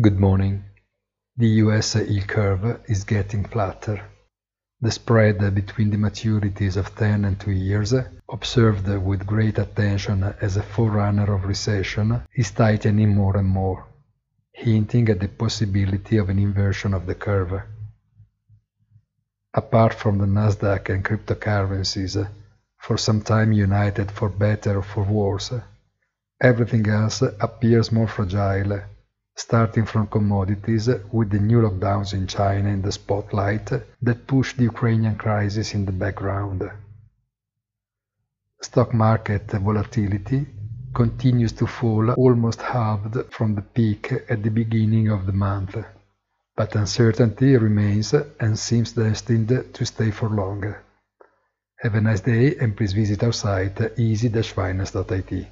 Good morning. The US yield curve is getting flatter. The spread between the maturities of 10 and 2 years, observed with great attention as a forerunner of recession, is tightening more and more, hinting at the possibility of an inversion of the curve. Apart from the Nasdaq and cryptocurrencies, for some time united for better or for worse, everything else appears more fragile starting from commodities with the new lockdowns in China in the spotlight that push the Ukrainian crisis in the background. Stock market volatility continues to fall almost halved from the peak at the beginning of the month, but uncertainty remains and seems destined to stay for long. Have a nice day and please visit our site easy-finance.it.